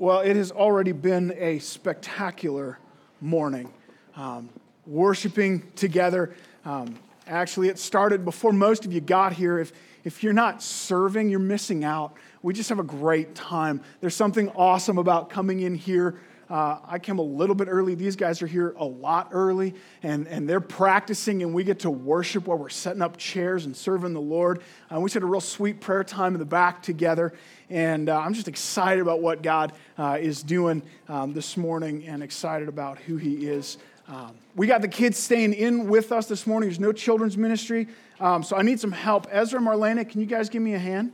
Well, it has already been a spectacular morning. Um, worshiping together. Um, actually, it started before most of you got here. If, if you're not serving, you're missing out. We just have a great time. There's something awesome about coming in here uh, I came a little bit early. These guys are here a lot early, and, and they're practicing, and we get to worship while we're setting up chairs and serving the Lord. Uh, we had a real sweet prayer time in the back together, and uh, I'm just excited about what God uh, is doing um, this morning and excited about who He is. Um, we got the kids staying in with us this morning. There's no children's ministry, um, so I need some help. Ezra, Marlena, can you guys give me a hand?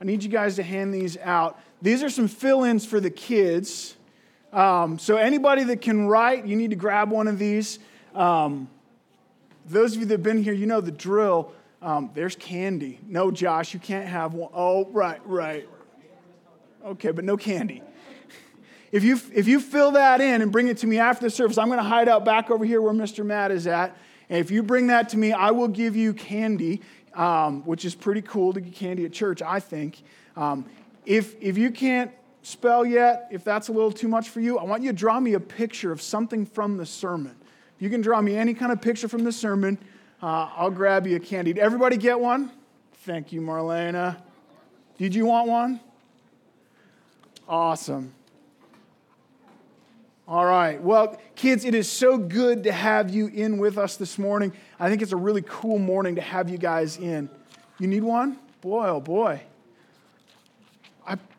I need you guys to hand these out. These are some fill ins for the kids. Um, so, anybody that can write, you need to grab one of these. Um, those of you that have been here, you know the drill. Um, there's candy. No, Josh, you can't have one. Oh, right, right. Okay, but no candy. If you, if you fill that in and bring it to me after the service, I'm going to hide out back over here where Mr. Matt is at. And if you bring that to me, I will give you candy, um, which is pretty cool to get candy at church, I think. Um, if, if you can't spell yet, if that's a little too much for you, I want you to draw me a picture of something from the sermon. If you can draw me any kind of picture from the sermon, uh, I'll grab you a candy. Did everybody get one? Thank you, Marlena. Did you want one? Awesome. All right. Well, kids, it is so good to have you in with us this morning. I think it's a really cool morning to have you guys in. You need one? Boy, oh boy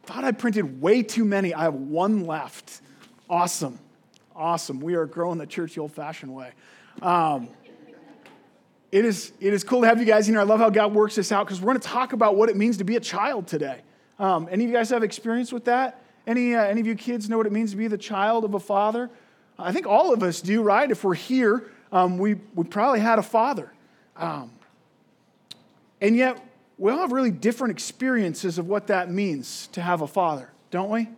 thought I printed way too many. I have one left. Awesome. Awesome. We are growing the church the old fashioned way. Um, it, is, it is cool to have you guys in here. I love how God works this out because we're going to talk about what it means to be a child today. Um, any of you guys have experience with that? Any, uh, any of you kids know what it means to be the child of a father? I think all of us do, right? If we're here, um, we, we probably had a father. Um, and yet, we all have really different experiences of what that means to have a father, don't we?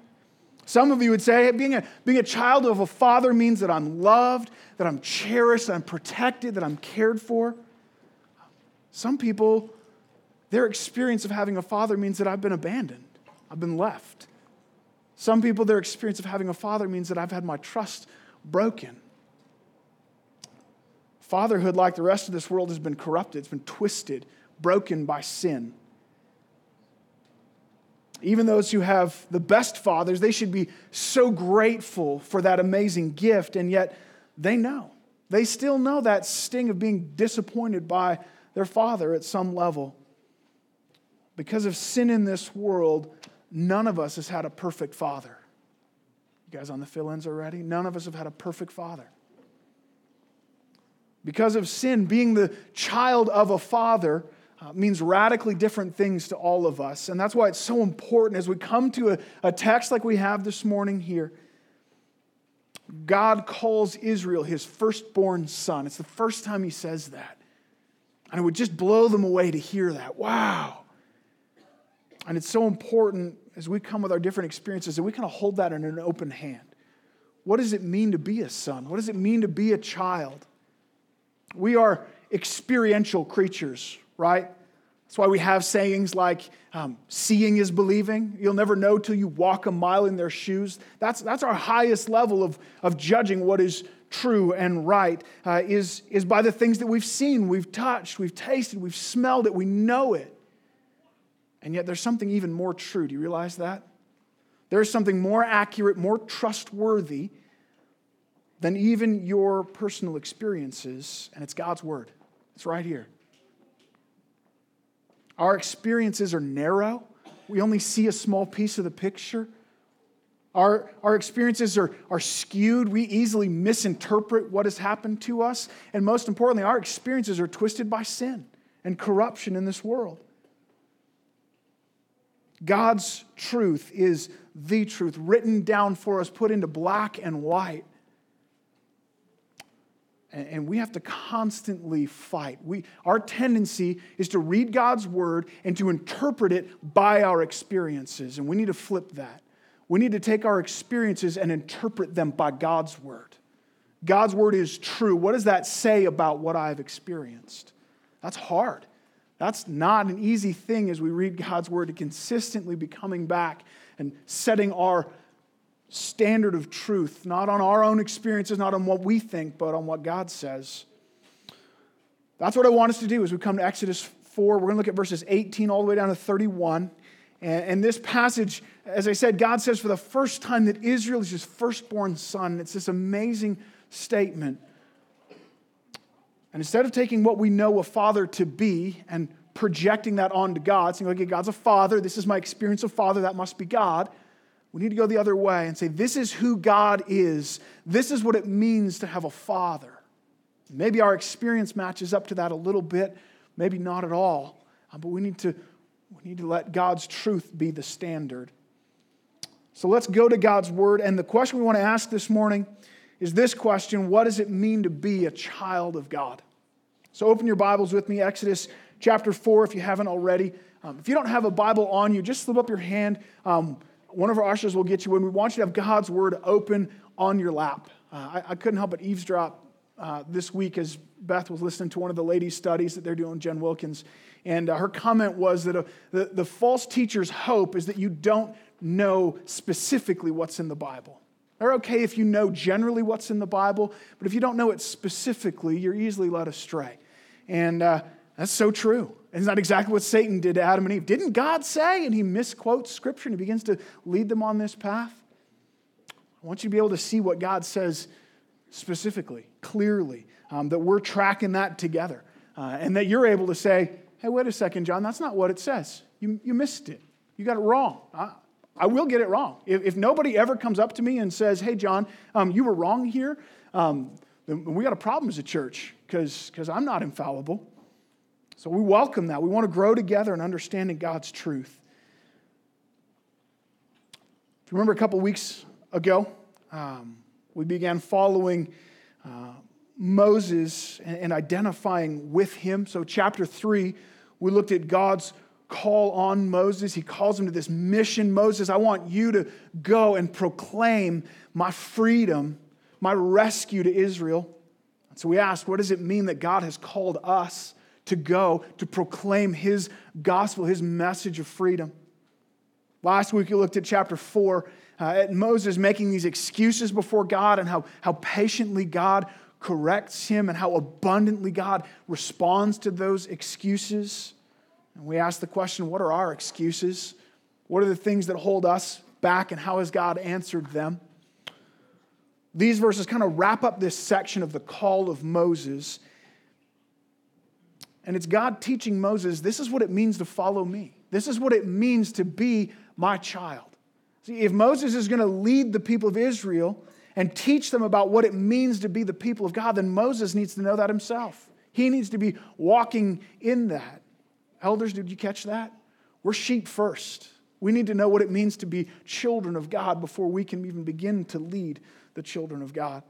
Some of you would say being a, being a child of a father means that I'm loved, that I'm cherished, that I'm protected, that I'm cared for. Some people, their experience of having a father means that I've been abandoned, I've been left. Some people, their experience of having a father means that I've had my trust broken. Fatherhood, like the rest of this world, has been corrupted, it's been twisted broken by sin. Even those who have the best fathers, they should be so grateful for that amazing gift, and yet they know. They still know that sting of being disappointed by their father at some level. Because of sin in this world, none of us has had a perfect father. You guys on the fill ins already? None of us have had a perfect father. Because of sin, being the child of a father, uh, means radically different things to all of us. And that's why it's so important as we come to a, a text like we have this morning here. God calls Israel his firstborn son. It's the first time he says that. And it would just blow them away to hear that. Wow. And it's so important as we come with our different experiences that we kind of hold that in an open hand. What does it mean to be a son? What does it mean to be a child? We are experiential creatures, right? That's why we have sayings like, um, seeing is believing. You'll never know till you walk a mile in their shoes. That's, that's our highest level of, of judging what is true and right, uh, is, is by the things that we've seen, we've touched, we've tasted, we've smelled it, we know it. And yet there's something even more true. Do you realize that? There's something more accurate, more trustworthy than even your personal experiences, and it's God's Word. It's right here. Our experiences are narrow. We only see a small piece of the picture. Our, our experiences are, are skewed. We easily misinterpret what has happened to us. And most importantly, our experiences are twisted by sin and corruption in this world. God's truth is the truth, written down for us, put into black and white. And we have to constantly fight. We, our tendency is to read God's word and to interpret it by our experiences. And we need to flip that. We need to take our experiences and interpret them by God's word. God's word is true. What does that say about what I've experienced? That's hard. That's not an easy thing as we read God's word to consistently be coming back and setting our standard of truth, not on our own experiences, not on what we think, but on what God says. That's what I want us to do as we come to Exodus 4. We're going to look at verses 18 all the way down to 31. And, this passage, as I said, God says for the first time that Israel is his firstborn son. It's this amazing statement. And instead of taking what we know a father to be and projecting that onto God, saying, okay, God's a father, this is my experience of father, that must be God. We need to go the other way and say, this is who God is. This is what it means to have a father. Maybe our experience matches up to that a little bit, maybe not at all. Uh, but we need to, we need to let God's truth be the standard. So let's go to God's word. And the question we want to ask this morning is this question What does it mean to be a child of God? So open your Bibles with me, Exodus chapter 4, if you haven't already. Um, if you don't have a Bible on you, just slip up your hand. Um, one of our ushers will get you when We want you to have God's word open on your lap. Uh, I, I, couldn't help but eavesdrop uh, this week as Beth was listening to one of the ladies' studies that they're doing, Jen Wilkins. And uh, her comment was that uh, the, the false teacher's hope is that you don't know specifically what's in the Bible. They're okay if you know generally what's in the Bible, but if you don't know it specifically, you're easily led astray. And uh, that's so true. Isn't that exactly what Satan did to Adam and Eve? Didn't God say? And he misquotes scripture and he begins to lead them on this path. I want you to be able to see what God says specifically, clearly, um, that we're tracking that together. Uh, and that you're able to say, hey, wait a second, John, that's not what it says. You, you missed it. You got it wrong. I, I will get it wrong. If, if, nobody ever comes up to me and says, hey, John, um, you were wrong here, um, then we got a problem as a church because I'm not infallible. So we welcome that. We want to grow together in understanding God's truth. If you remember a couple weeks ago, um, we began following uh, Moses and, and identifying with him. So, chapter 3, we looked at God's call on Moses. He calls him to this mission Moses, I want you to go and proclaim my freedom, my rescue to Israel. So we asked, what does it mean that God has called us to go to proclaim his gospel, his message of freedom? Last week we looked at chapter 4 uh, at Moses making these excuses before God and how, how patiently God corrects him and how abundantly God responds to those excuses. And we ask the question what are our excuses? What are the things that hold us back, and how has God answered them? These verses kind of wrap up this section of the call of Moses. And it's God teaching Moses this is what it means to follow me, this is what it means to be my child. See, if Moses is going to lead the people of Israel and teach them about what it means to be the people of God, then Moses needs to know that himself. He needs to be walking in that. Elders, did you catch that? We're sheep first. We need to know what it means to be children of God before we can even begin to lead the children of God.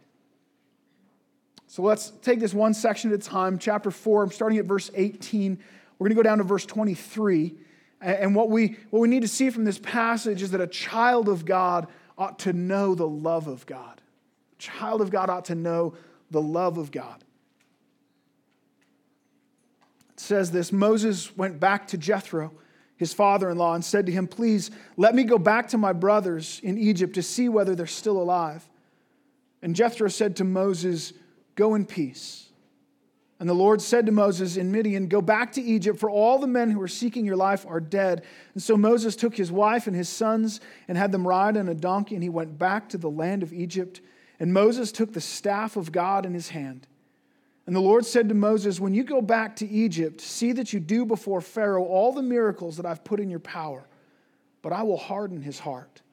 So let's take this one section at a time. Chapter 4, I'm starting at verse 18. We're going to go down to verse 23. And what we, what we need to see from this passage is that a child of God ought to know the love of God. A child of God ought to know the love of God. It says this Moses went back to Jethro, his father in law, and said to him, Please let me go back to my brothers in Egypt to see whether they're still alive. And Jethro said to Moses, Go in peace. And the Lord said to Moses in Midian, Go back to Egypt, for all the men who are seeking your life are dead. And so Moses took his wife and his sons and had them ride on a donkey, and he went back to the land of Egypt. And Moses took the staff of God in his hand. And the Lord said to Moses, When you go back to Egypt, see that you do before Pharaoh all the miracles that I've put in your power. But I will harden his heart,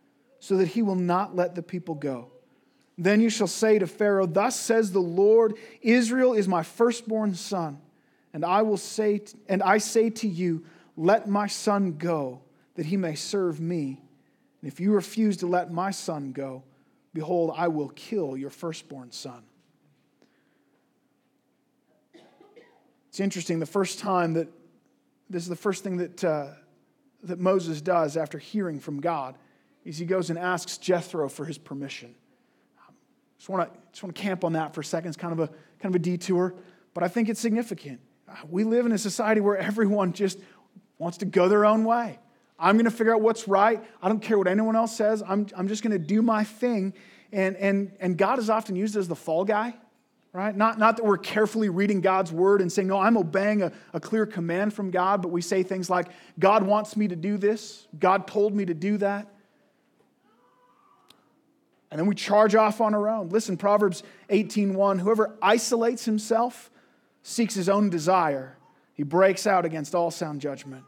so that he will not let the people go. Then you shall say to Pharaoh, Thus says the Lord, Israel is my firstborn son, and I will say, and I say to you, Let my son go, that he may serve me. And if you refuse to let my son go, behold, I will kill your firstborn son. It's interesting, the first time that this is the first thing that, uh, that Moses does after hearing from God is he goes and asks Jethro for his permission. Just want to just want to camp on that for a second. It's kind of a kind of a detour, but I think it's significant. Uh, we live in a society where everyone just wants to go their own way. I'm going to figure out what's right. I don't care what anyone else says. I'm, I'm just going to do my thing. And, and, and God is often used as the fall guy, right? Not, not that we're carefully reading God's word and saying, no, I'm obeying a, a clear command from God, but we say things like, God wants me to do this. God told me to do that. And then we charge off on our own. Listen, Proverbs 18:1, whoever isolates himself seeks his own desire. He breaks out against all sound judgment.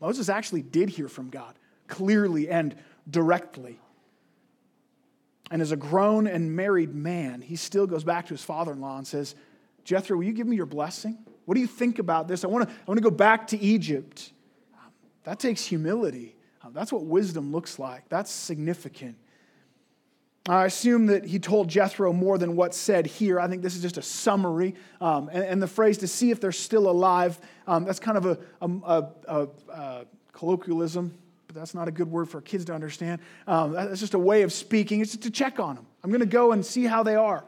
Moses actually did hear from God clearly and directly. And as a grown and married man, he still goes back to his father in law and says, Jethro, will you give me your blessing? What do you think about this? I want to, I want to go back to Egypt. That takes humility. That's what wisdom looks like. That's significant. I assume that he told Jethro more than what's said here. I think this is just a summary. Um, and, and, the phrase to see if they're still alive, um, that's kind of a, a, a, a, colloquialism, but that's not a good word for kids to understand. Um, that's just a way of speaking. It's to check on them. I'm going to go and see how they are.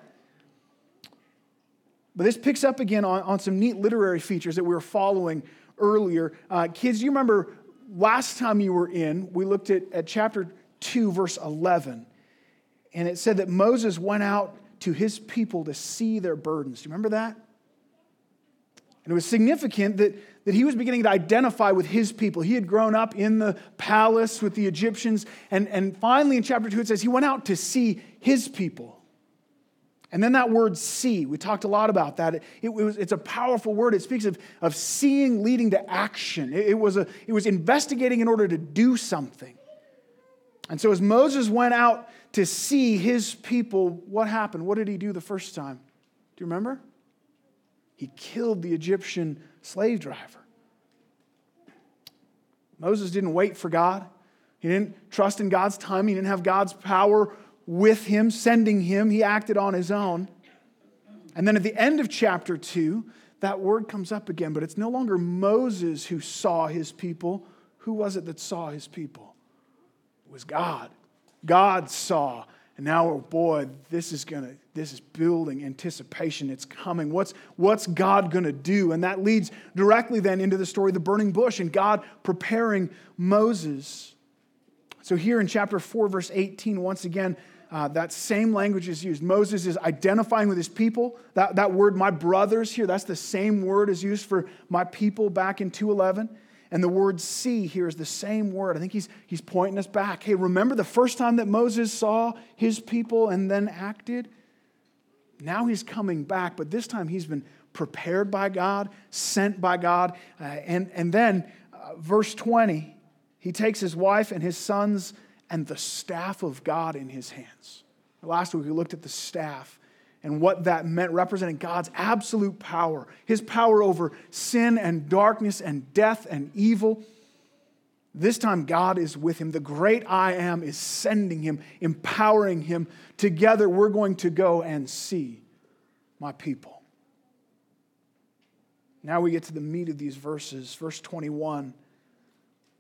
But this picks up again on, on some neat literary features that we were following earlier. Uh, kids, you remember last time you were in, we looked at, at chapter 2, verse 11 and it said that Moses went out to his people to see their burdens. Do you remember that? And it was significant that, that he was beginning to identify with his people. He had grown up in the palace with the Egyptians. And, and finally, in chapter 2, it says he went out to see his people. And then that word see, we talked a lot about that. It, it was, it's a powerful word. It speaks of, of seeing leading to action. It, it, was a, it was investigating in order to do something. And so as Moses went out to see his people, what happened? What did he do the first time? Do you remember? He killed the Egyptian slave driver. Moses didn't wait for God. He didn't trust in God's time. He didn't have God's power with him, sending him. He acted on his own. And then at the end of chapter 2, that word comes up again, but it's no longer Moses who saw his people. Who was it that saw his people? It was God. God saw. And now, oh boy, this is gonna, this is building anticipation. It's coming. What's, what's God gonna do? And that leads directly then into the story of the burning bush and God preparing Moses. So here in chapter 4, verse 18, once again, uh, that same language is used. Moses is identifying with his people. That, that word, my brothers, here, that's the same word is used for my people back in 211. And the word see here is the same word. I think he's, he's pointing us back. Hey, remember the first time that Moses saw his people and then acted? Now he's coming back, but this time he's been prepared by God, sent by God. Uh, and, and then, uh, verse 20, he takes his wife and his sons and the staff of God in his hands. Last week we looked at the staff and what that meant, representing God's absolute power, his power over sin and darkness and death and evil. This time, God is with him. The great I am is sending him, empowering him. Together, we're going to go and see my people. Now we get to the meat of these verses. Verse 21.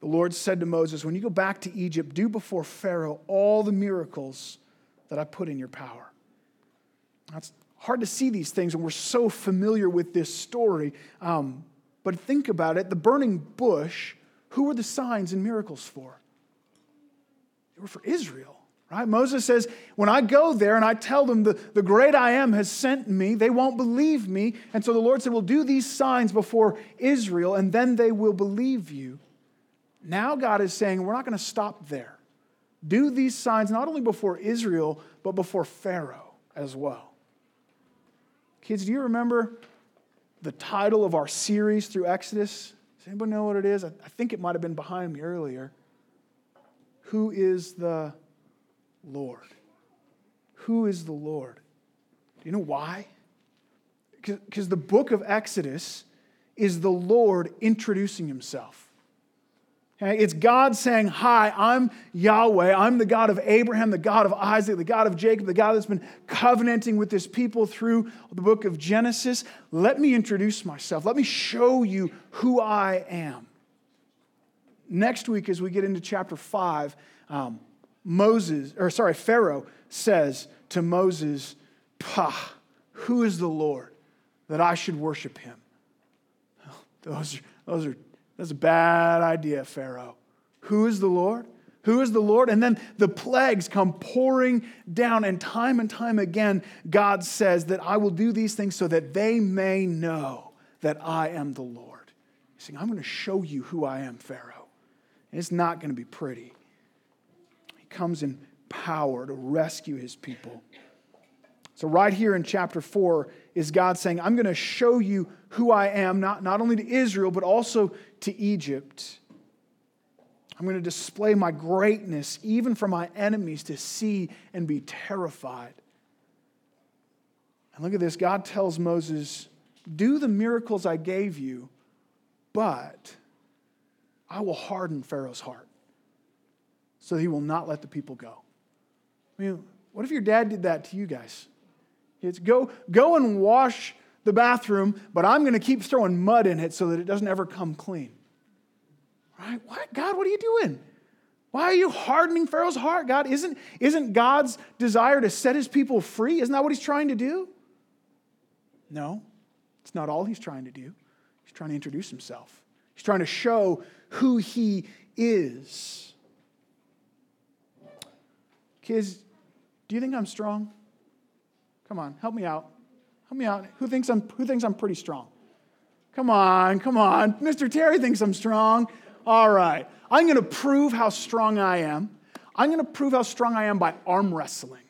The Lord said to Moses, When you go back to Egypt, do before Pharaoh all the miracles that I put in your power it's hard to see these things, and we're so familiar with this story. Um, but think about it the burning bush, who were the signs and miracles for? They were for Israel. Right? Moses says, When I go there and I tell them the, the great I am has sent me, they won't believe me. And so the Lord said, Well, do these signs before Israel, and then they will believe you. Now God is saying, We're not going to stop there. Do these signs not only before Israel, but before Pharaoh as well. Kids, do you remember the title of our series through Exodus? Does anybody know what it is? I think it might have been behind me earlier. Who is the Lord? Who is the Lord? Do you know why? Because the book of Exodus is the Lord introducing himself. It's God saying, Hi, I'm Yahweh. I'm the God of Abraham, the God of Isaac, the God of Jacob, the God that's been covenanting with this people through the book of Genesis. Let me introduce myself. Let me show you who I am. Next week, as we get into chapter 5, um, Moses, or sorry, Pharaoh says to Moses, Pah, who is the Lord that I should worship him? Those are, those are That's a bad idea, Pharaoh. Who is the Lord? Who is the Lord? And then the plagues come pouring down, and time and time again, God says that I will do these things so that they may know that I am the Lord. He's saying, I'm going to show you who I am, Pharaoh. And it's not going to be pretty. He comes in power to rescue his people. So, right here in chapter 4 is God saying, I'm going to show you who I am, not, not only to Israel, but also to Egypt. I'm going to display my greatness even for my enemies to see and be terrified. And look at this God tells Moses, Do the miracles I gave you, but I will harden Pharaoh's heart so he will not let the people go. I mean, what if your dad did that to you guys? It's go, go and wash the bathroom, but I'm going to keep throwing mud in it so that it doesn't ever come clean. Right? What? God, what are you doing? Why are you hardening Pharaoh's heart? God, isn't, isn't God's desire to set his people free? Isn't that what he's trying to do? No, it's not all he's trying to do. He's trying to introduce himself, he's trying to show who he is. Kids, do you think I'm strong? Come on, help me out. Help me out. Who thinks I'm, who thinks I'm pretty strong? Come on, come on. Mr. Terry thinks I'm strong. All right. I'm going to prove how strong I am. I'm going to prove how strong I am by arm wrestling.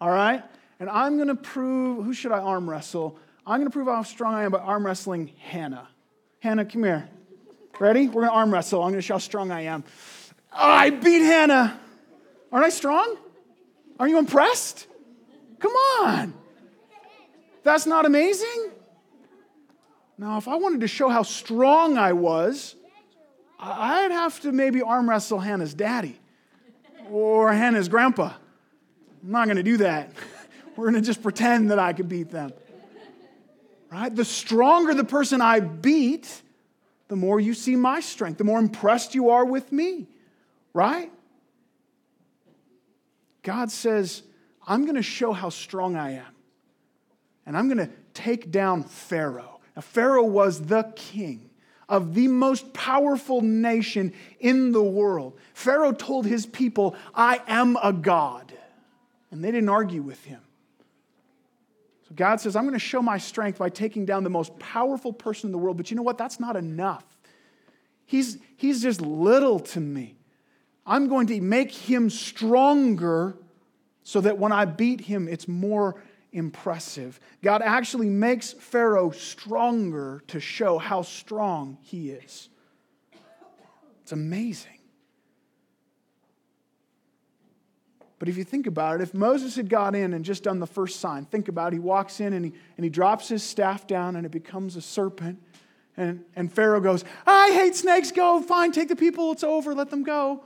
All right? And I'm going to prove, who should I arm wrestle? I'm going to prove how strong I am by arm wrestling Hannah. Hannah, come here. Ready? We're going to arm wrestle. I'm going to show how strong I am. Oh, I beat Hannah. Aren't I strong? Aren't you impressed? Come on. That's not amazing? Now, if I wanted to show how strong I was, I'd have to maybe arm wrestle Hannah's daddy or Hannah's grandpa. I'm not going to do that. We're going to just pretend that I could beat them. Right? The stronger the person I beat, the more you see my strength, the more impressed you are with me. Right? God says, I'm going to show how strong I am. And I'm going to take down Pharaoh. Now, Pharaoh was the king of the most powerful nation in the world. Pharaoh told his people, I am a God. And they didn't argue with him. So God says, I'm going to show my strength by taking down the most powerful person in the world. But you know what? That's not enough. He's, he's just little to me. I'm going to make him stronger so that when I beat him, it's more impressive. God actually makes Pharaoh stronger to show how strong he is. It's amazing. But if you think about it, if Moses had got in and just done the first sign, think about it. He walks in and he, and he drops his staff down and it becomes a serpent. And, and Pharaoh goes, I hate snakes. Go, fine, take the people. It's over. Let them go.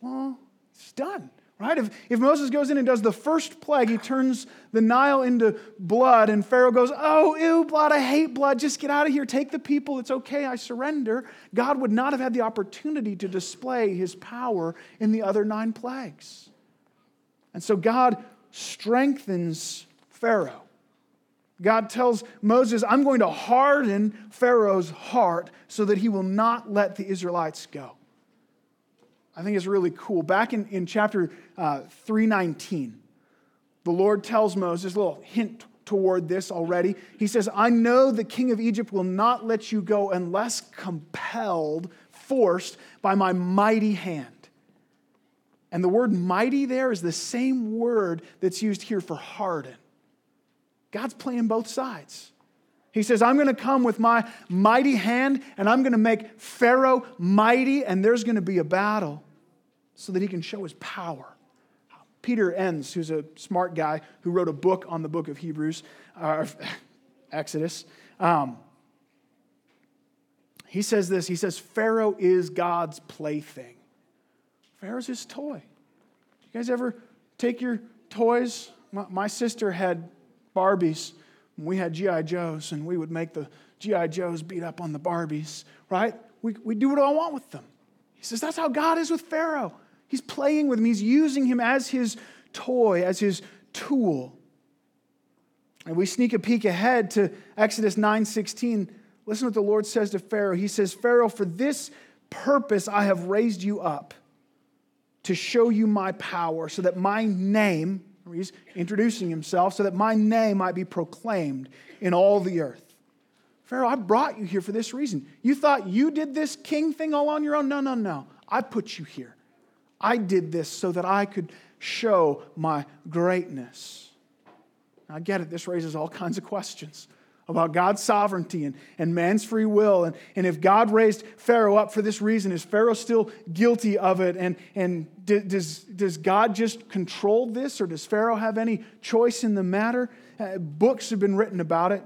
Well, it's done. Right? If, if Moses goes in and does the first plague, he turns the Nile into blood, and Pharaoh goes, Oh, ew, blood, I hate blood. Just get out of here. Take the people. It's okay. I surrender. God would not have had the opportunity to display his power in the other nine plagues. And so God strengthens Pharaoh. God tells Moses, I'm going to harden Pharaoh's heart so that he will not let the Israelites go. I think is really cool. Back in, in chapter uh, 319, the Lord tells Moses, a little hint toward this already. He says, I know the king of Egypt will not let you go unless compelled, forced by my mighty hand. And the word mighty there is the same word that's used here for harden. God's playing both sides. He says, I'm going to come with my mighty hand and I'm going to make Pharaoh mighty, and there's going to be a battle so that he can show his power. Peter Enns, who's a smart guy who wrote a book on the book of Hebrews, uh, Exodus, um, he says this He says, Pharaoh is God's plaything. Pharaoh's his toy. You guys ever take your toys? My, my sister had Barbies we had G.I. Joes, and we would make the G.I. Joes beat up on the Barbies, right? We, we do what I want with them. He says, That's how God is with Pharaoh. He's playing with him, he's using him as his toy, as his tool. And we sneak a peek ahead to Exodus 9:16. Listen what the Lord says to Pharaoh. He says, Pharaoh, for this purpose I have raised you up to show you my power, so that my name, he's introducing himself, so that my name might be proclaimed in all the earth. Pharaoh, I brought you here for this reason. You thought you did this king thing all on your own? No, no, no. I put you here. I did this so that I could show my greatness. I get it, this raises all kinds of questions about God's sovereignty and, and man's free will. And, and if God raised Pharaoh up for this reason, is Pharaoh still guilty of it? And, and does, does God just control this, or does Pharaoh have any choice in the matter? Uh, books have been written about it.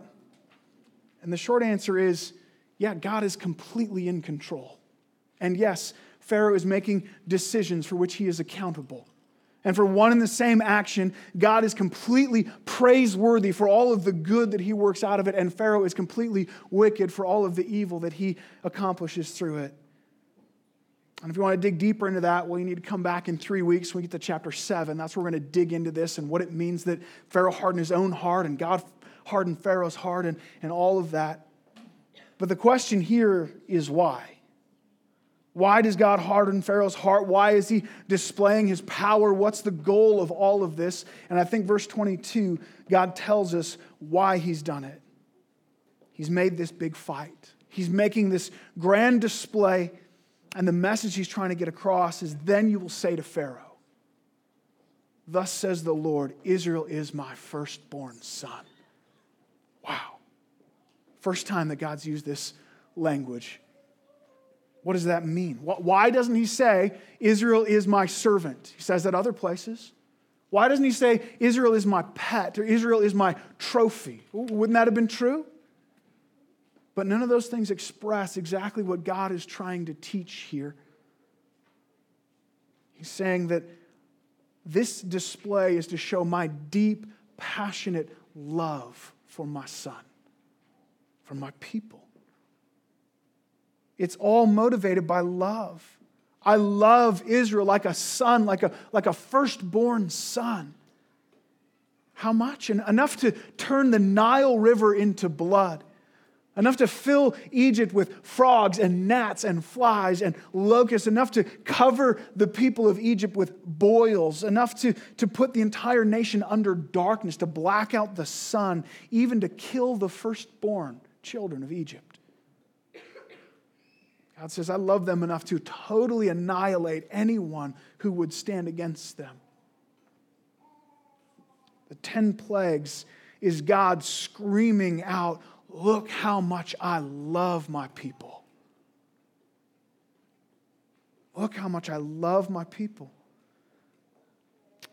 And the short answer is yeah, God is completely in control. And yes, Pharaoh is making decisions for which he is accountable. And for one and the same action, God is completely praiseworthy for all of the good that he works out of it, and Pharaoh is completely wicked for all of the evil that he accomplishes through it. And if you want to dig deeper into that, well, you need to come back in three weeks when we get to chapter seven. That's where we're going to dig into this and what it means that Pharaoh hardened his own heart and God hardened Pharaoh's heart and, and all of that. But the question here is why? Why does God harden Pharaoh's heart? Why is he displaying his power? What's the goal of all of this? And I think verse 22, God tells us why he's done it. He's made this big fight, he's making this grand display. And the message he's trying to get across is then you will say to Pharaoh, Thus says the Lord, Israel is my firstborn son. Wow. First time that God's used this language what does that mean? Why doesn't he say, Israel is my servant? He says that other places. Why doesn't he say, Israel is my pet or Israel is my trophy? Wouldn't that have been true? But none of those things express exactly what God is trying to teach here. He's saying that this display is to show my deep, passionate love for my son, for my people. It's all motivated by love. I love Israel like a son, like a, like a firstborn son. How much? And enough to turn the Nile River into blood. Enough to fill Egypt with frogs and gnats and flies and locusts. Enough to cover the people of Egypt with boils. Enough to, to put the entire nation under darkness, to black out the sun, even to kill the firstborn children of Egypt. God says, I love them enough to totally annihilate anyone who would stand against them. The 10 plagues is God screaming out, Look how much I love my people. Look how much I love my people.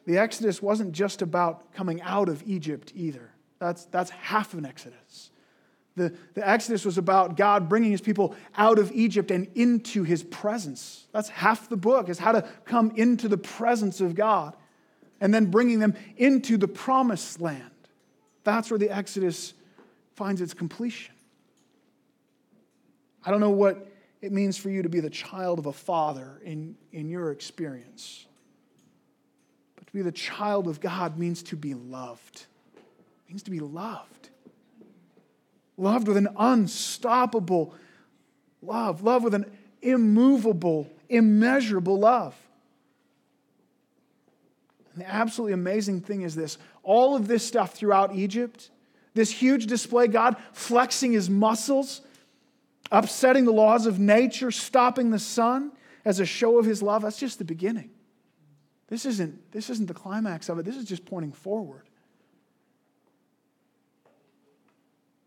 The Exodus wasn't just about coming out of Egypt either. That's, that's half of an Exodus. The, the Exodus was about God bringing his people out of Egypt and into his presence. That's half the book, is how to come into the presence of God and then bringing them into the promised land. That's where the Exodus finds its completion. I don't know what it means for you to be the child of a father in, in your experience. But to be the child of God means to be loved. It means to be loved loved with an unstoppable love, love with an immovable, immeasurable love. And the absolutely amazing thing is this all of this stuff throughout Egypt, this huge display, God flexing his muscles, upsetting the laws of nature, stopping the sun as a show of his love, that's just the beginning. This isn't, this isn't the climax of it, this is just pointing forward.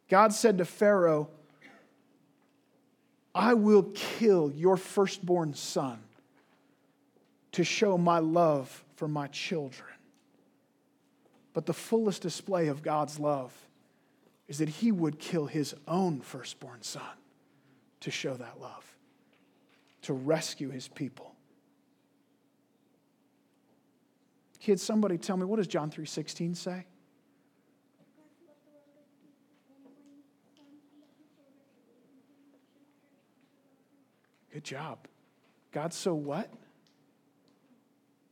God said to Pharaoh, I will kill your firstborn son to show my love for my children. But the fullest display of God's love is that he would kill his own firstborn son to show that love, to rescue his people. Kids, somebody tell me, what does John 3.16 say? Good job. God so what?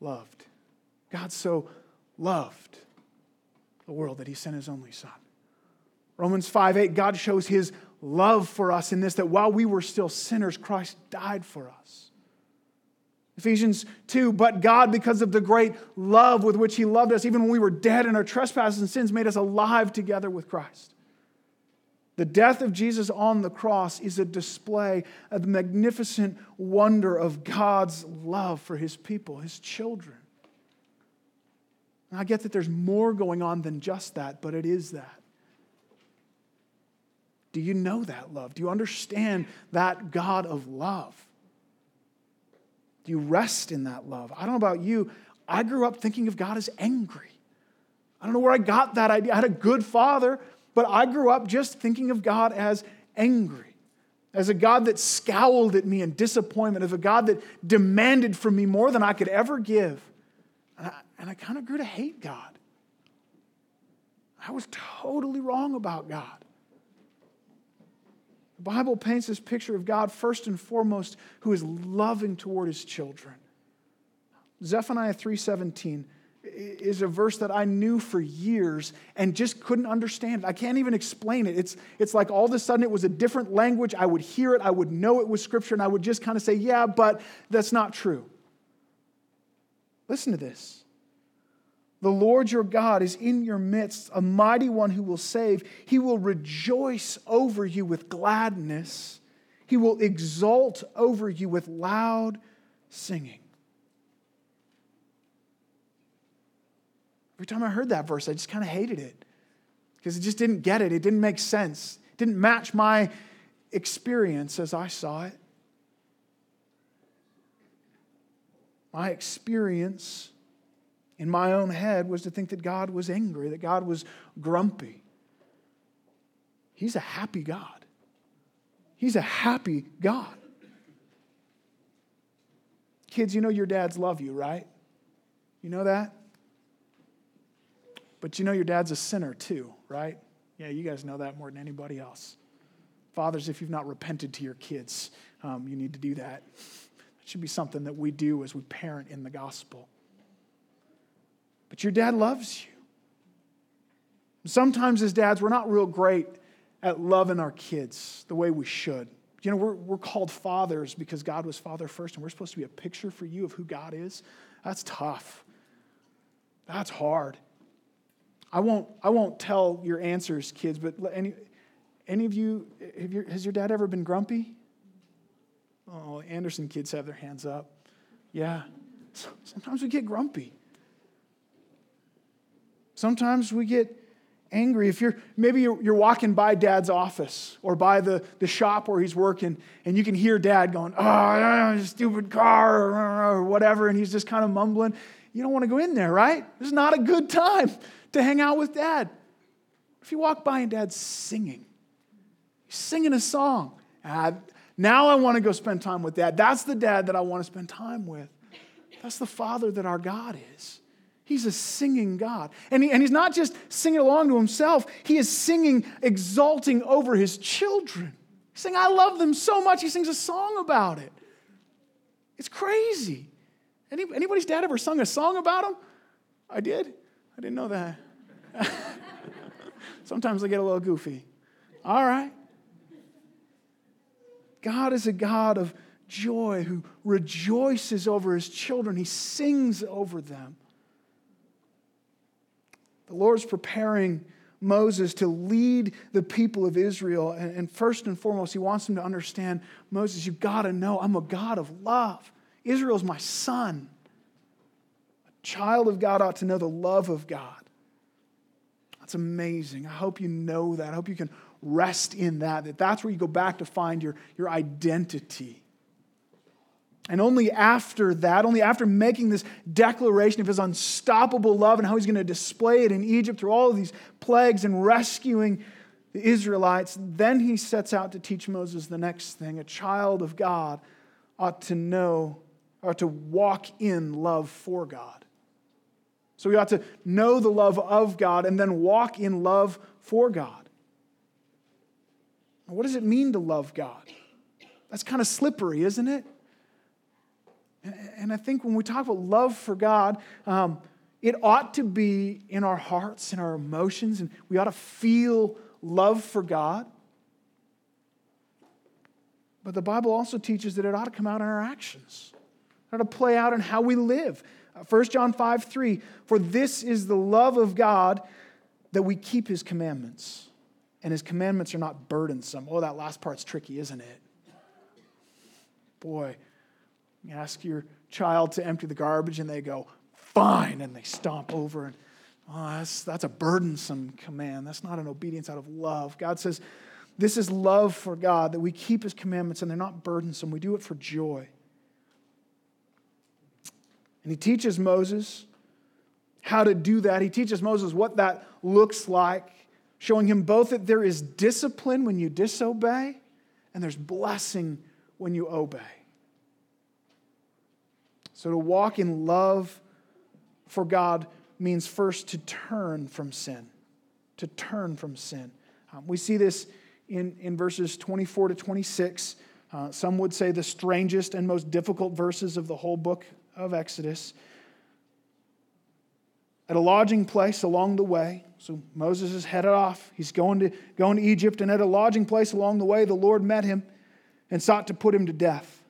Loved. God so loved the world that he sent his only son. Romans 5 8, God shows his love for us in this that while we were still sinners, Christ died for us. Ephesians 2, but God, because of the great love with which He loved us, even when we were dead in our trespasses and sins, made us alive together with Christ. The death of Jesus on the cross is a display of the magnificent wonder of God's love for His people, His children. And I get that there's more going on than just that, but it is that. Do you know that love? Do you understand that God of love? Do you rest in that love? I don't know about you. I grew up thinking of God as angry. I don't know where I got that idea. I had a good father, but I grew up just thinking of God as angry, as a God that scowled at me in disappointment, as a God that demanded from me more than I could ever give. And I, and I kind of grew to hate God. I was totally wrong about God. The Bible paints this picture of God first and foremost who is loving toward his children. Zephaniah 3:17 is a verse that I knew for years and just couldn't understand. I can't even explain it. It's, it's like all of a sudden it was a different language. I would hear it, I would know it was scripture, and I would just kind of say, yeah, but that's not true. Listen to this. The Lord your God is in your midst, a mighty one who will save. He will rejoice over you with gladness. He will exult over you with loud singing. Every time I heard that verse, I just kind of hated it because it just didn't get it. It didn't make sense. It didn't match my experience as I saw it. My experience in my own head was to think that God was angry, that God was grumpy. He's a happy God. He's a happy God. Kids, you know your dads love you, right? You know that? But you know your dad's a sinner too, right? Yeah, you guys know that more than anybody else. Fathers, if you've not repented to your kids, um, you need to do that. It should be something that we do as we parent in the gospel. But your dad loves you. Sometimes, as dads, we're not real great at loving our kids the way we should. You know, we're, we're called fathers because God was father first, and we're supposed to be a picture for you of who God is. That's tough. That's hard. I won't, I won't tell your answers, kids, but any, any of you, your, has your dad ever been grumpy? Oh, Anderson kids have their hands up. Yeah. Sometimes we get grumpy. Sometimes we get angry. If you're maybe you're, you're, walking by dad's office or by the, the shop where he's working, and you can hear dad going, Oh, stupid car, or whatever, and he's just kind of mumbling. You don't want to go in there, right? This is not a good time to hang out with dad. If you walk by and dad's singing, he's singing a song. Uh, now I want to go spend time with dad. That's the dad that I want to spend time with. That's the father that our God is. He's a singing God. And, he, and he's not just singing along to himself, he is singing, exalting over his children. He's saying, I love them so much. He sings a song about it. It's crazy. Any, anybody's dad ever sung a song about him? I did. I didn't know that. Sometimes I get a little goofy. All right. God is a God of joy who rejoices over his children, he sings over them. The Lord's preparing Moses to lead the people of Israel. And, first and foremost, he wants them to understand Moses, you've got to know I'm a God of love. Israel's my son. A child of God ought to know the love of God. That's amazing. I hope you know that. I hope you can rest in that, that that's where you go back to find your, your identity. And only after that, only after making this declaration of his unstoppable love and how he's going to display it in Egypt through all of these plagues and rescuing the Israelites, then he sets out to teach Moses the next thing. A child of God ought to know or to walk in love for God. So we ought to know the love of God and then walk in love for God. What does it mean to love God? That's kind of slippery, isn't it? And I think when we talk about love for God, um, it ought to be in our hearts and our emotions, and we ought to feel love for God. But the Bible also teaches that it ought to come out in our actions, to play out in how we live. 1 uh, John 5 3, for this is the love of God that we keep his commandments. And his commandments are not burdensome. Oh, that last part's tricky, isn't it? Boy, you ask your child to empty the garbage and they go, fine, and they stomp over. And oh, that's, that's a burdensome command. That's not an obedience out of love. God says, this is love for God, that we keep his commandments and they're not burdensome. We do it for joy. And he teaches Moses how to do that. He teaches Moses what that looks like, showing him both that there is discipline when you disobey and there's blessing when you obey. So to walk in love for God means first to turn from sin. To turn from sin. Um, we see this in, in verses 24 to 26. Uh, some would say the strangest and most difficult verses of the whole book of Exodus. At a lodging place along the way, so Moses is headed off. He's going to, going to Egypt, and at a lodging place along the way, the Lord met him and sought to put him to death.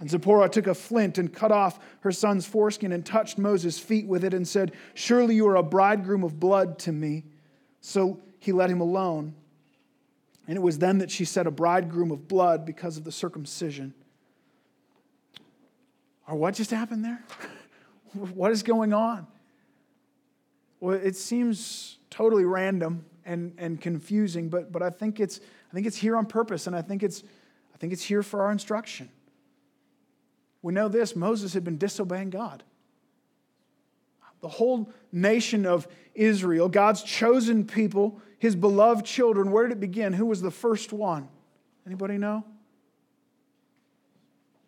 And Zipporah took a flint and cut off her son's foreskin and touched Moses' feet with it and said, Surely you are a bridegroom of blood to me. So he let him alone. And it was then that she said, A bridegroom of blood because of the circumcision. Or what just happened there? what is going on? Well, it seems totally random and, and confusing, but, but I, think it's, I think it's here on purpose, and I think it's, I think it's here for our instruction. We know this Moses had been disobeying God. The whole nation of Israel, God's chosen people, his beloved children, where did it begin? Who was the first one? Anybody know?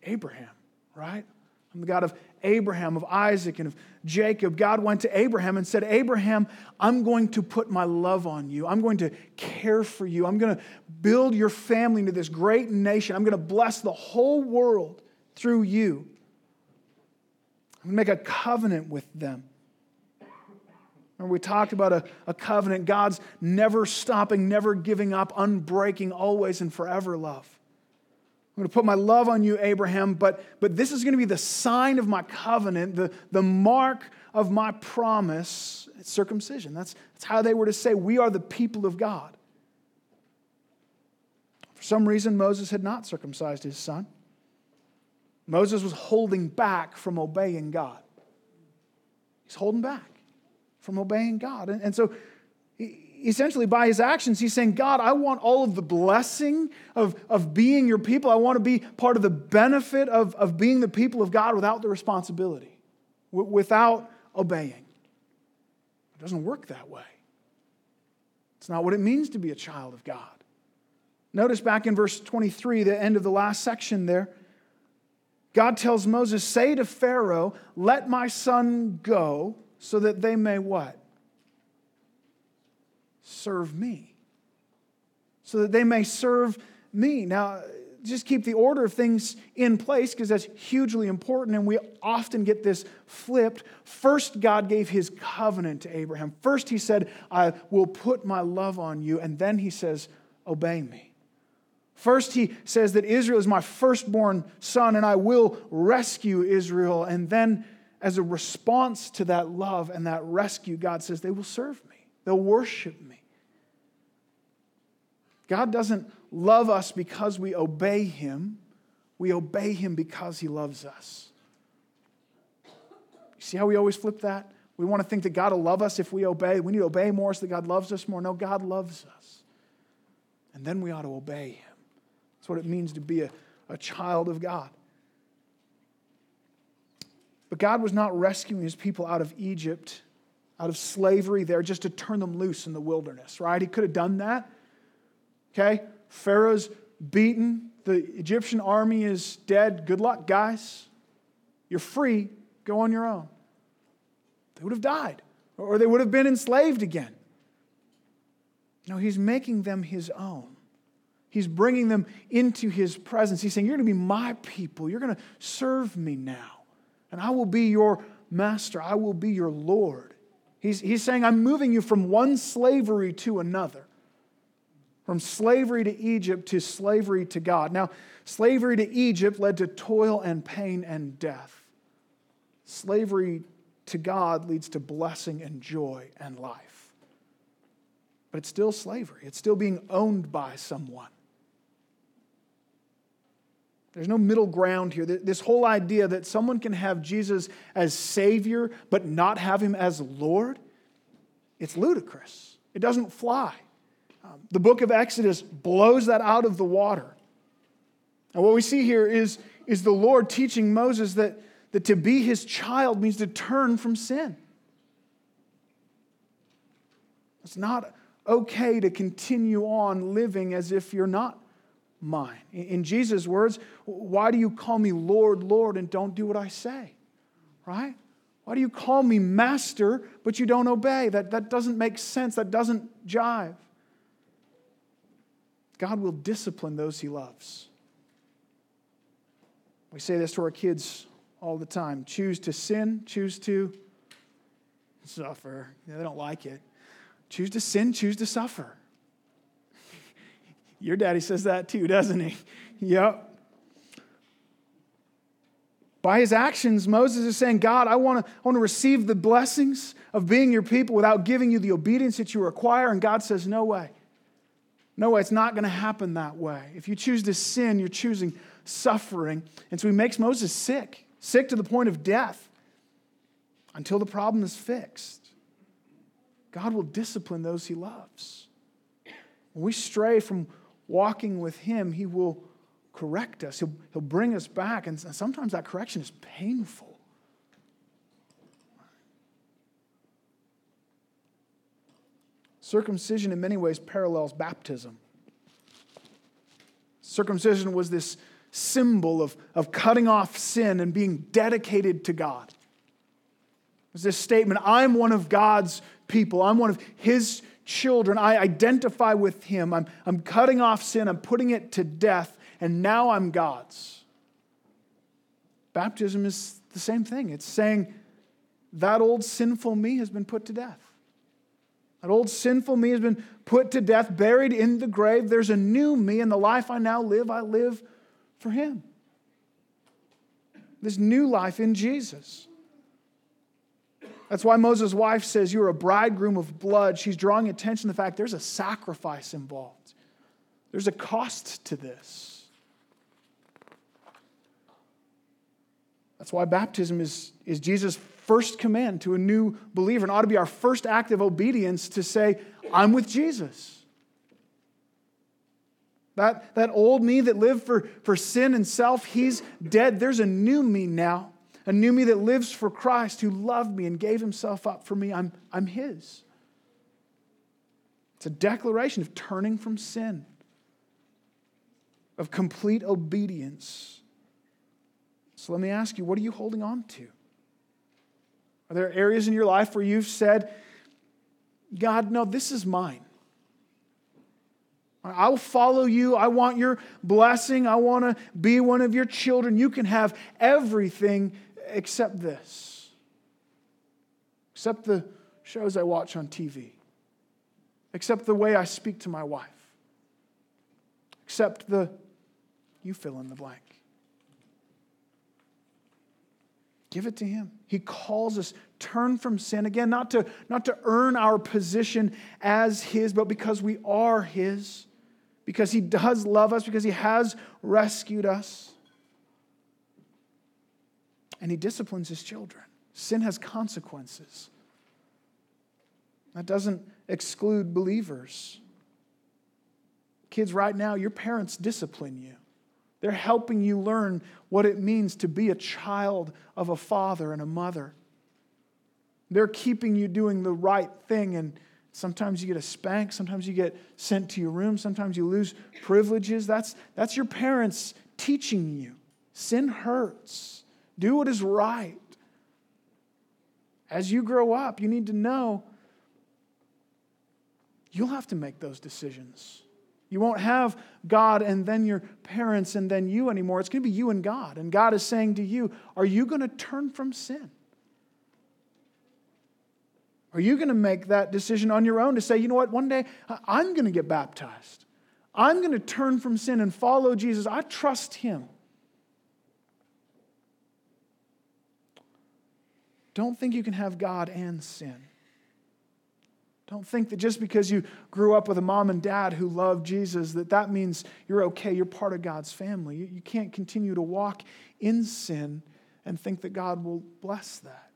Abraham, right? I'm the God of Abraham, of Isaac, and of Jacob. God went to Abraham and said, Abraham, I'm going to put my love on you. I'm going to care for you. I'm going to build your family into this great nation. I'm going to bless the whole world through you. I'm going to make a covenant with them. Remember, we talked about a, a covenant, God's never stopping, never giving up, unbreaking, always and forever love. I'm going to put my love on you, Abraham, but, but this is going to be the sign of my covenant, the, the mark of my promise. It's circumcision. That's, that's how they were to say, We are the people of God. For some reason, Moses had not circumcised his son. Moses was holding back from obeying God. He's holding back from obeying God. And, and so, essentially, by his actions, he's saying, God, I want all of the blessing of, of being your people. I want to be part of the benefit of, of being the people of God without the responsibility, w- without obeying. It doesn't work that way. It's not what it means to be a child of God. Notice back in verse 23, the end of the last section there. God tells Moses, Say to Pharaoh, let my son go so that they may what? Serve me. So that they may serve me. Now, just keep the order of things in place because that's hugely important, and we often get this flipped. First, God gave his covenant to Abraham. First, he said, I will put my love on you, and then he says, Obey me. First, he says that Israel is my firstborn son, and I will rescue Israel. And then, as a response to that love and that rescue, God says, they will serve me, they'll worship me. God doesn't love us because we obey him, we obey him because he loves us. You see how we always flip that? We want to think that God will love us if we obey. We need to obey more so that God loves us more. No, God loves us. And then we ought to obey him. That's what it means to be a, a child of God. But God was not rescuing his people out of Egypt, out of slavery there, just to turn them loose in the wilderness, right? He could have done that. Okay? Pharaoh's beaten, the Egyptian army is dead. Good luck, guys. You're free. Go on your own. They would have died, or they would have been enslaved again. No, he's making them his own. He's bringing them into his presence. He's saying, You're going to be my people. You're going to serve me now. And I will be your master. I will be your Lord. He's, he's saying, I'm moving you from one slavery to another. from slavery to Egypt to slavery to God. Now, slavery to Egypt led to toil and pain and death. Slavery to God leads to blessing and joy and life. But it's still slavery, it's still being owned by someone. There's no middle ground here. This whole idea that someone can have Jesus as Savior but not have Him as Lord, it's ludicrous. It doesn't fly. Um, the book of Exodus blows that out of the water. And what we see here is, is the Lord teaching Moses that, that to be his child means to turn from sin. It's not okay to continue on living as if you're not mine. In Jesus' words, why do you call me Lord, Lord, and don't do what I say? Right? Why do you call me master, but you don't obey? That, that doesn't make sense. That doesn't jive. God will discipline those he loves. We say this to our kids all the time choose to sin, choose to suffer. They don't like it. Choose to sin, choose to suffer. Your daddy says that too, doesn't he? Yep. By his actions, Moses is saying, God, I want to, I want to receive the blessings of being your people without giving you the obedience that you require. And God says, No way. No way. It's not going to happen that way. If you choose to sin, you're choosing suffering. And so he makes Moses sick, sick to the point of death until the problem is fixed. God will discipline those he loves. When we stray from walking with him, he will correct us, he'll, he'll bring us back. And sometimes that correction is painful. Circumcision, in many ways, parallels baptism. Circumcision was this symbol of, of cutting off sin and being dedicated to God. It was this statement I'm one of God's people, I'm one of His children. I identify with Him. I'm, I'm cutting off sin, I'm putting it to death, and now I'm God's. Baptism is the same thing. It's saying that old sinful me has been put to death. That old sinful me has been put to death, buried in the grave. There's a new me, and the life I now live, I live for Him. This new life in Jesus. That's why Moses' wife says, You're a bridegroom of blood. She's drawing attention to the fact there's a sacrifice involved, there's a cost to this. That's why baptism is, is Jesus' first command to a new believer and ought to be our first act of obedience to say, I'm with Jesus. That, that old me that lived for, for sin and self, he's dead. There's a new me now, a new me that lives for Christ who loved me and gave himself up for me. I'm, I'm his. It's a declaration of turning from sin, of complete obedience. So let me ask you, what are you holding on to? Are there areas in your life where you've said, God, no, this is mine? I will follow you. I want your blessing. I want to be one of your children. You can have everything except this, except the shows I watch on TV, except the way I speak to my wife, except the, you fill in the blank. Give it to him. He calls us turn from sin again, not to, not to earn our position as his, but because we are his because He does love us, because He has rescued us. And He disciplines His children. Sin has consequences. That doesn't exclude believers. Kids, right now, your parents discipline you. They're helping you learn what it means to be a child of a father and a mother. They're keeping you doing the right thing and Sometimes you get a spank, sometimes you get sent to your room, sometimes you lose privileges. That's, that's your parents teaching you. Sin hurts. Do what is right. As you grow up, you need to know you'll have to make those decisions. You won't have God and then your parents and then you anymore. It's going to be you and God. And God is saying to you, Are you going to turn from sin? Are you going to make that decision on your own to say, you know what, one day I'm going to get baptized? I'm going to turn from sin and follow Jesus. I trust him. Don't think you can have God and sin. Don't think that just because you grew up with a mom and dad who love Jesus, that that means you're okay, you're part of God's family. You, you can't continue to walk in sin and think that God will bless that.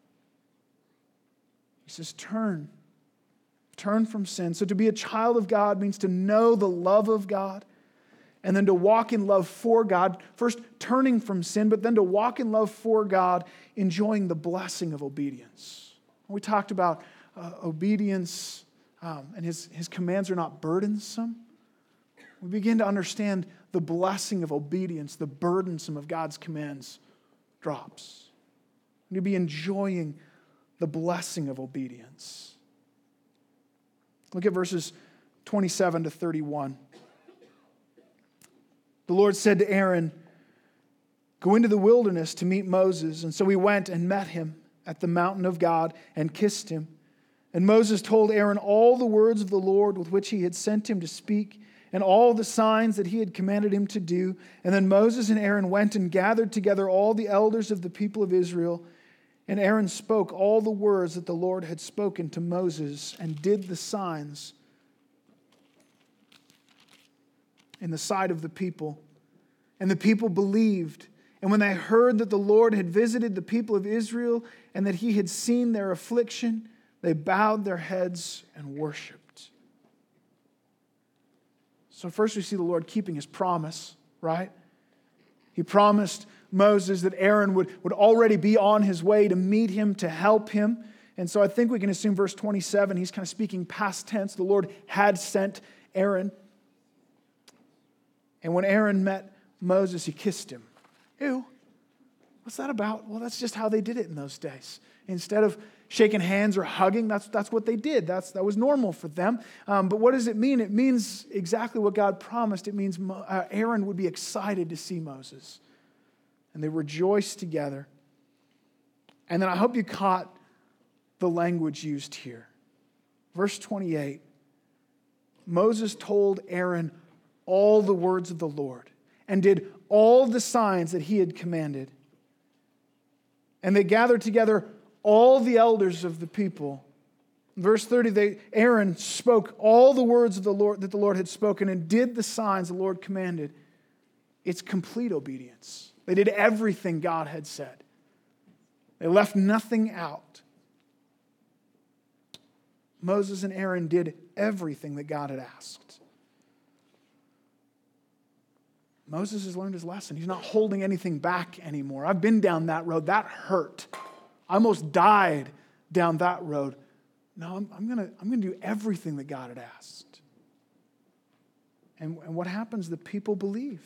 He says, turn. Turn from sin. So to be a child of God means to know the love of God and then to walk in love for God, first turning from sin, but then to walk in love for God, enjoying the blessing of obedience. We talked about uh, obedience um, and his, his commands are not burdensome. We begin to understand the blessing of obedience, the burdensome of God's commands drops. You be enjoying the blessing of obedience. Look at verses 27 to 31. The Lord said to Aaron, Go into the wilderness to meet Moses. And so he went and met him at the mountain of God and kissed him. And Moses told Aaron all the words of the Lord with which he had sent him to speak, and all the signs that he had commanded him to do. And then Moses and Aaron went and gathered together all the elders of the people of Israel. And Aaron spoke all the words that the Lord had spoken to Moses and did the signs in the sight of the people. And the people believed. And when they heard that the Lord had visited the people of Israel and that he had seen their affliction, they bowed their heads and worshiped. So, first we see the Lord keeping his promise, right? He promised Moses that Aaron would, would already be on his way to meet him, to help him. And so I think we can assume verse 27, he's kind of speaking past tense. The Lord had sent Aaron. And when Aaron met Moses, he kissed him. Ew. What's that about? Well, that's just how they did it in those days. Instead of shaking hands or hugging, that's, that's what they did. That's, that was normal for them. Um, but what does it mean? It means exactly what God promised. It means uh, Aaron would be excited to see Moses. And they rejoiced together. And then I hope you caught the language used here. Verse 28 Moses told Aaron all the words of the Lord and did all the signs that he had commanded. And they gathered together all the elders of the people. Verse 30, they, Aaron spoke all the words of the Lord that the Lord had spoken and did the signs the Lord commanded. It's complete obedience. They did everything God had said. They left nothing out. Moses and Aaron did everything that God had asked. Moses has learned his lesson. He's not holding anything back anymore. I've been down that road. That hurt. I almost died down that road. No, I'm, I'm going to I'm to do everything that God had asked. And, and what happens? The people believe.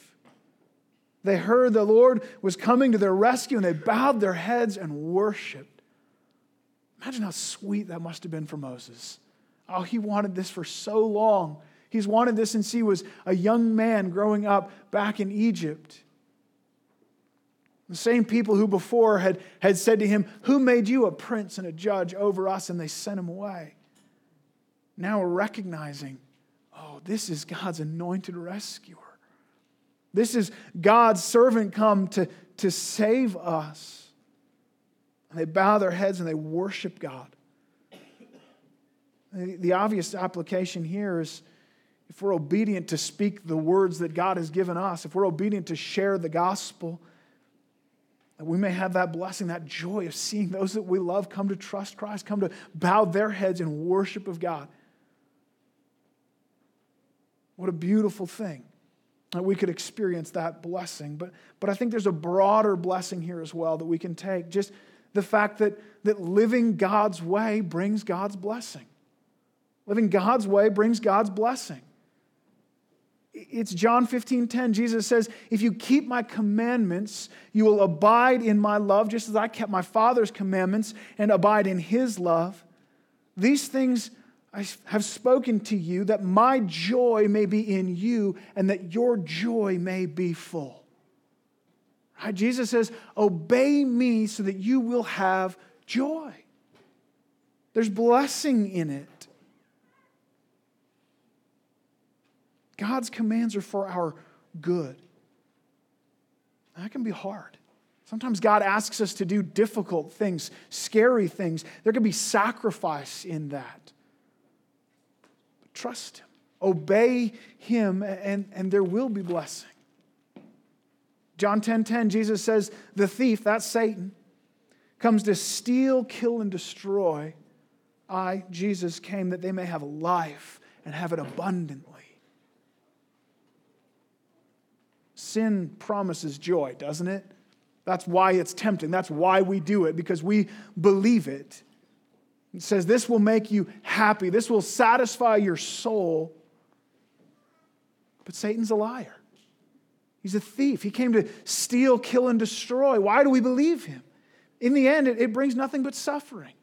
They heard the Lord was coming to their rescue and they bowed their heads and worshiped. Imagine how sweet that must have been for Moses. Oh, he wanted this for so long. He's wanted this since he was a young man growing up back in Egypt. The same people who before had, had said to him, Who made you a prince and a judge over us? And they sent him away. Now we're recognizing, oh, this is God's anointed rescuer. This is God's servant come to, to save us. And they bow their heads and they worship God. The obvious application here is if we're obedient to speak the words that God has given us, if we're obedient to share the gospel, that we may have that blessing, that joy of seeing those that we love come to trust Christ, come to bow their heads in worship of God. What a beautiful thing that we could experience that blessing. But, but I think there's a broader blessing here as well that we can take. Just the fact that, that living God's way brings God's blessing. Living God's way brings God's blessing. It's John 15 10. Jesus says, If you keep my commandments, you will abide in my love, just as I kept my Father's commandments and abide in his love. These things I have spoken to you, that my joy may be in you and that your joy may be full. Right? Jesus says, Obey me so that you will have joy. There's blessing in it. God's commands are for our good. That can be hard. Sometimes God asks us to do difficult things, scary things. There can be sacrifice in that. But trust Him, obey Him, and, and there will be blessing. John 10:10, 10, 10, Jesus says, the thief, that's Satan, comes to steal, kill, and destroy. I, Jesus, came that they may have life and have it abundantly. Sin promises joy, doesn't it? That's why it's tempting. That's why we do it, because we believe it. It says, This will make you happy, this will satisfy your soul. But Satan's a liar. He's a thief. He came to steal, kill, and destroy. Why do we believe him? In the end, it, it brings nothing but suffering.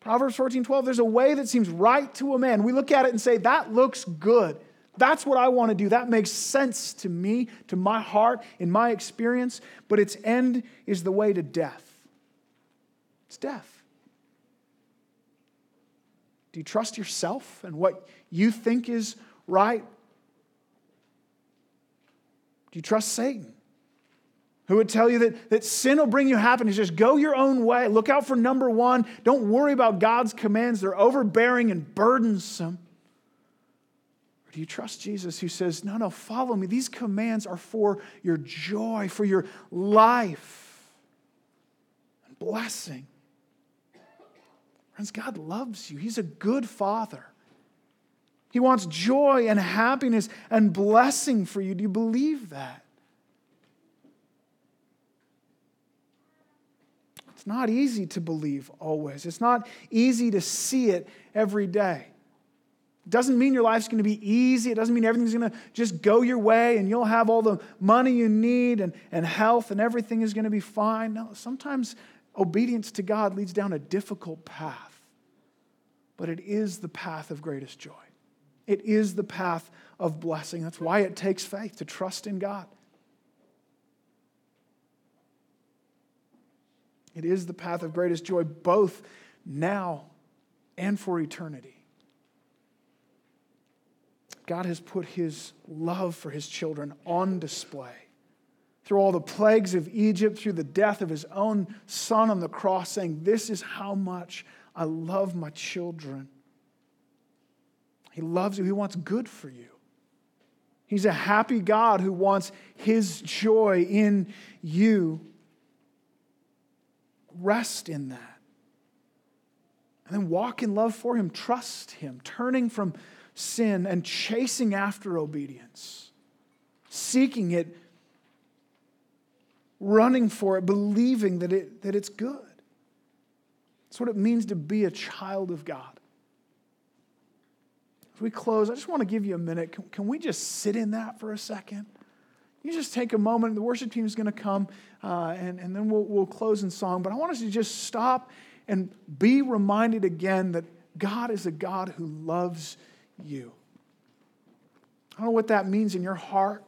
Proverbs 14 12, there's a way that seems right to a man. We look at it and say, that looks good. That's what I want to do. That makes sense to me, to my heart, in my experience, but its end is the way to death. It's death. Do you trust yourself and what you think is right? Do you trust Satan? Who would tell you that, that sin will bring you happiness? Just go your own way. Look out for number one. Don't worry about God's commands, they're overbearing and burdensome. Or do you trust Jesus who says, No, no, follow me? These commands are for your joy, for your life and blessing. Friends, God loves you, He's a good Father. He wants joy and happiness and blessing for you. Do you believe that? It's not easy to believe always. It's not easy to see it every day. It doesn't mean your life's going to be easy. It doesn't mean everything's going to just go your way and you'll have all the money you need and, and health and everything is going to be fine. No, sometimes obedience to God leads down a difficult path, but it is the path of greatest joy. It is the path of blessing. That's why it takes faith to trust in God. It is the path of greatest joy, both now and for eternity. God has put his love for his children on display. Through all the plagues of Egypt, through the death of his own son on the cross, saying, This is how much I love my children. He loves you, He wants good for you. He's a happy God who wants His joy in you. Rest in that. And then walk in love for Him. Trust Him, turning from sin and chasing after obedience, seeking it, running for it, believing that, it, that it's good. That's what it means to be a child of God. As we close, I just want to give you a minute. Can, can we just sit in that for a second? You just take a moment. The worship team is going to come, uh, and, and then we'll, we'll close in song. But I want us to just stop and be reminded again that God is a God who loves you. I don't know what that means in your heart,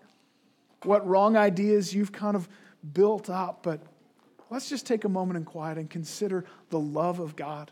what wrong ideas you've kind of built up, but let's just take a moment in quiet and consider the love of God.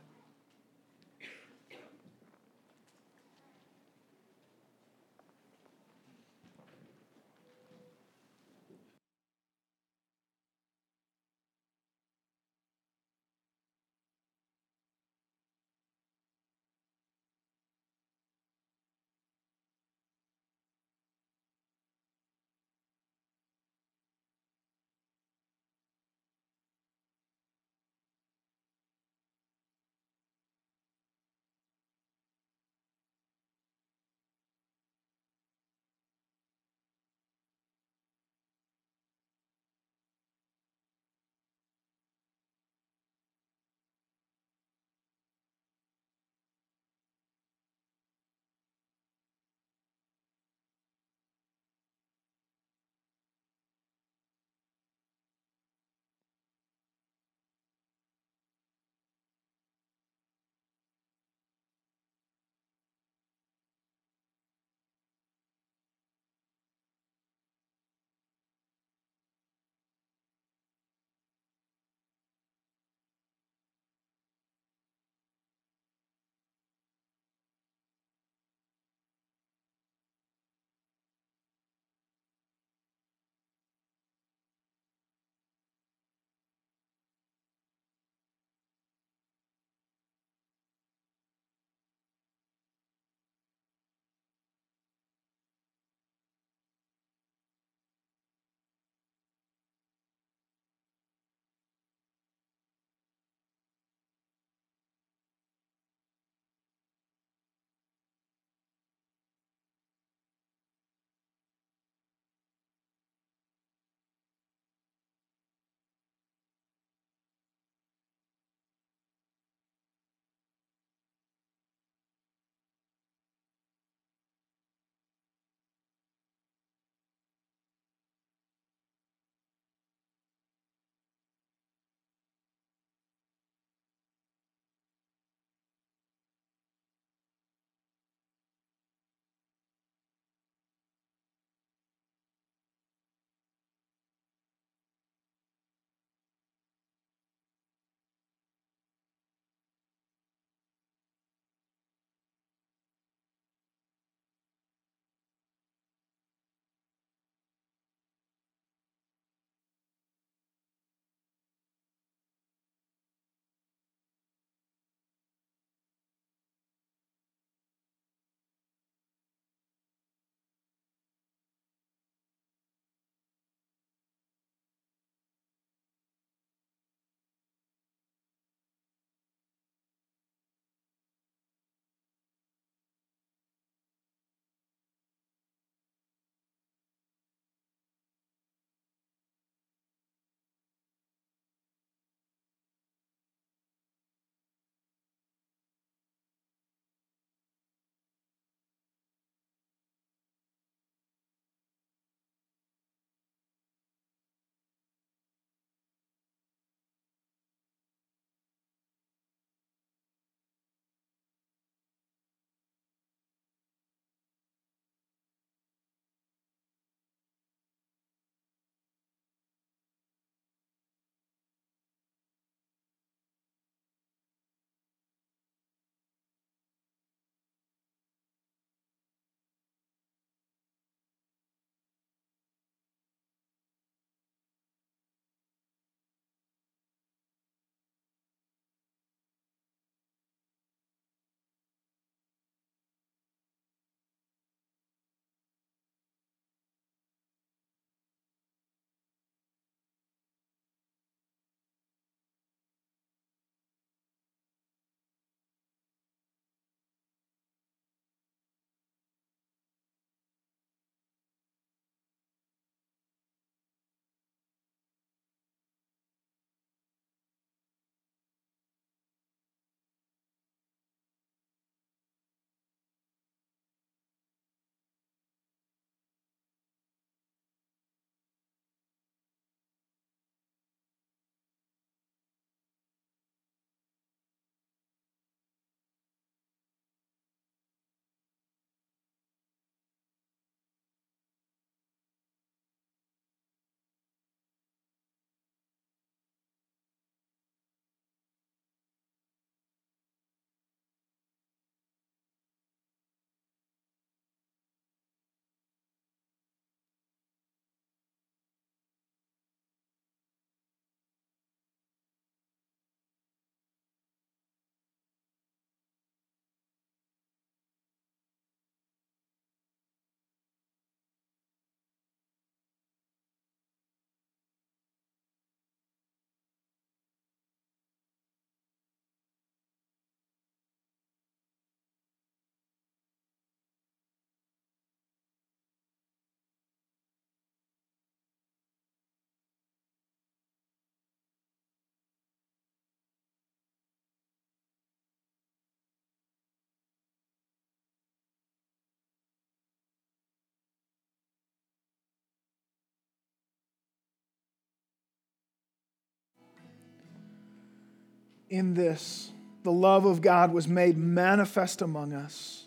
In this, the love of God was made manifest among us,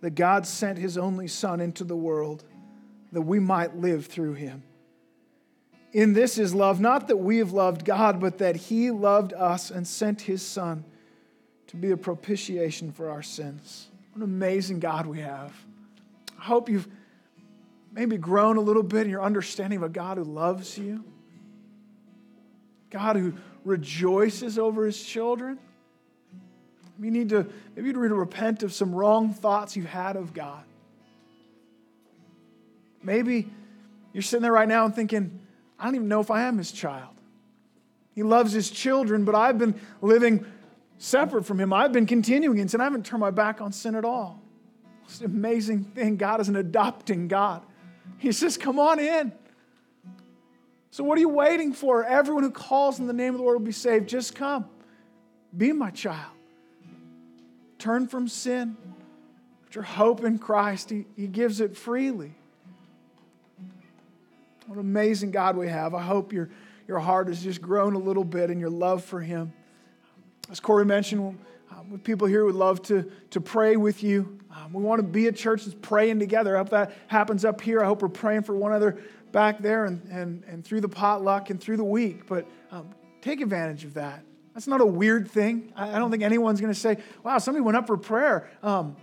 that God sent his only Son into the world that we might live through him. In this is love, not that we have loved God, but that he loved us and sent his Son to be a propitiation for our sins. What an amazing God we have. I hope you've maybe grown a little bit in your understanding of a God who loves you, God who rejoices over his children. You need to maybe you need to repent of some wrong thoughts you had of God. Maybe you're sitting there right now and thinking, I don't even know if I am his child. He loves his children, but I've been living separate from him. I've been continuing in sin. I haven't turned my back on sin at all. It's an amazing thing. God is an adopting God. He says, Come on in. So, what are you waiting for? Everyone who calls in the name of the Lord will be saved. Just come. Be my child. Turn from sin. Put your hope in Christ. He, he gives it freely. What an amazing God we have. I hope your, your heart has just grown a little bit in your love for Him. As Corey mentioned, uh, people here would love to, to pray with you. Um, we want to be a church that's praying together. I hope that happens up here. I hope we're praying for one another back there and, and, and through the potluck and through the week. But um, take advantage of that. That's not a weird thing. I, I don't think anyone's going to say, wow, somebody went up for prayer. Um,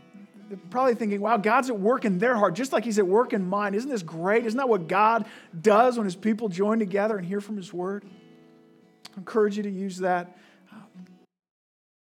they're probably thinking, wow, God's at work in their heart, just like He's at work in mine. Isn't this great? Isn't that what God does when His people join together and hear from His word? I encourage you to use that.